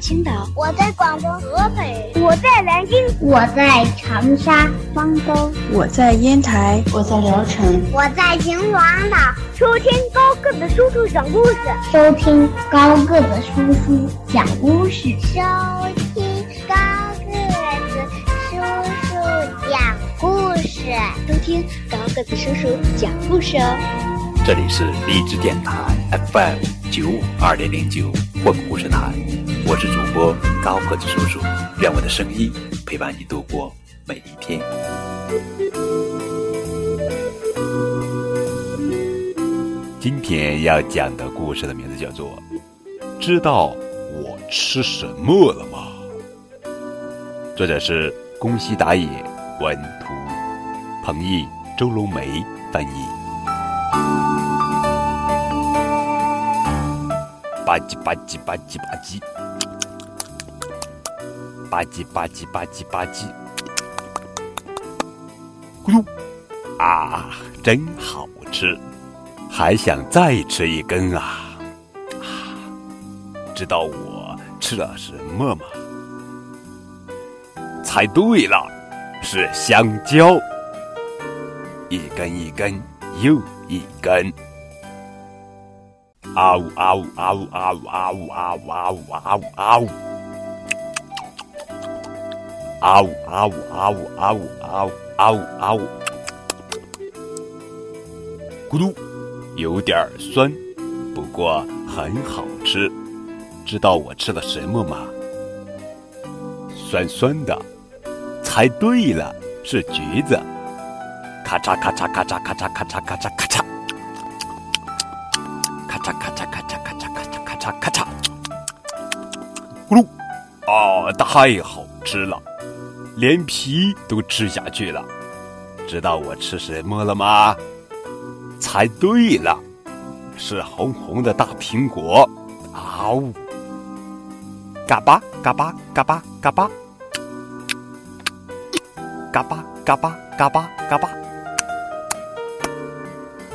青岛，我在广东河北，我在南京，我在长沙、方舟，我在烟台，我在聊城，我在秦皇岛。收听高个子叔叔讲故事，收听高个子叔叔讲故事，收听高个子叔叔讲故事，收听高个子叔叔讲故事哦。这里是荔枝电台 FM 九五二点零九混故事台，我是主播高个子叔叔，愿我的声音陪伴你度过每一天。今天要讲的故事的名字叫做《知道我吃什么了吗》，作者是宫西达也，文图，彭毅、周龙梅翻译。吧唧吧唧吧唧吧唧，吧唧吧唧吧唧吧唧，咕噜啊，真好吃，还想再吃一根啊！啊，知道我吃了什么吗？猜对了，是香蕉，一根一根又一根。啊呜啊呜啊呜啊呜啊呜啊呜啊呜啊呜啊呜，啊呜啊呜啊呜啊呜啊呜啊呜啊呜，咕噜，有点酸，不过很好吃。知道我吃了什么吗？酸酸的，猜对了，是橘子。咔嚓咔嚓咔嚓咔嚓咔嚓咔嚓咔嚓。咔嚓咔嚓咔嚓咔嚓咔嚓咔嚓咔嚓，咕噜！啊，太好吃了，连皮都吃下去了。知道我吃什么了吗？猜对了，是红红的大苹果。啊呜！嘎巴嘎巴嘎巴嘎巴，嘎巴嘎巴嘎巴嘎巴，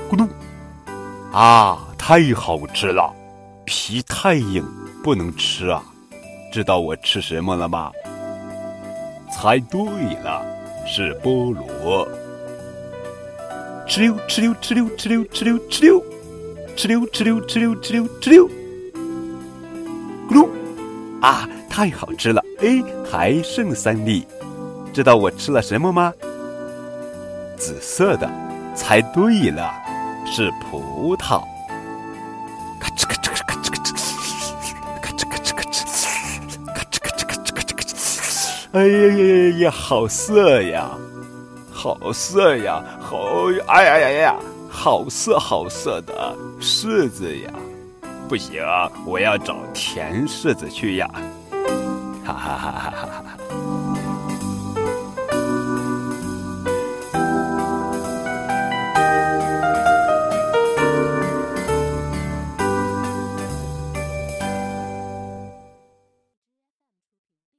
咕噜！啊！太好吃了，皮太硬，不能吃啊！知道我吃什么了吗？猜对了，是菠萝。哧溜哧溜哧溜哧溜哧溜哧溜，哧溜哧溜哧溜哧溜哧溜，咕噜！啊，太好吃了！哎，还剩三粒，知道我吃了什么吗？紫色的，猜对了，是葡萄。哎呀呀呀呀，好涩呀，好涩呀，好哎呀呀呀，好涩好涩的柿子呀，不行，我要找甜柿子去呀，哈哈哈哈哈哈。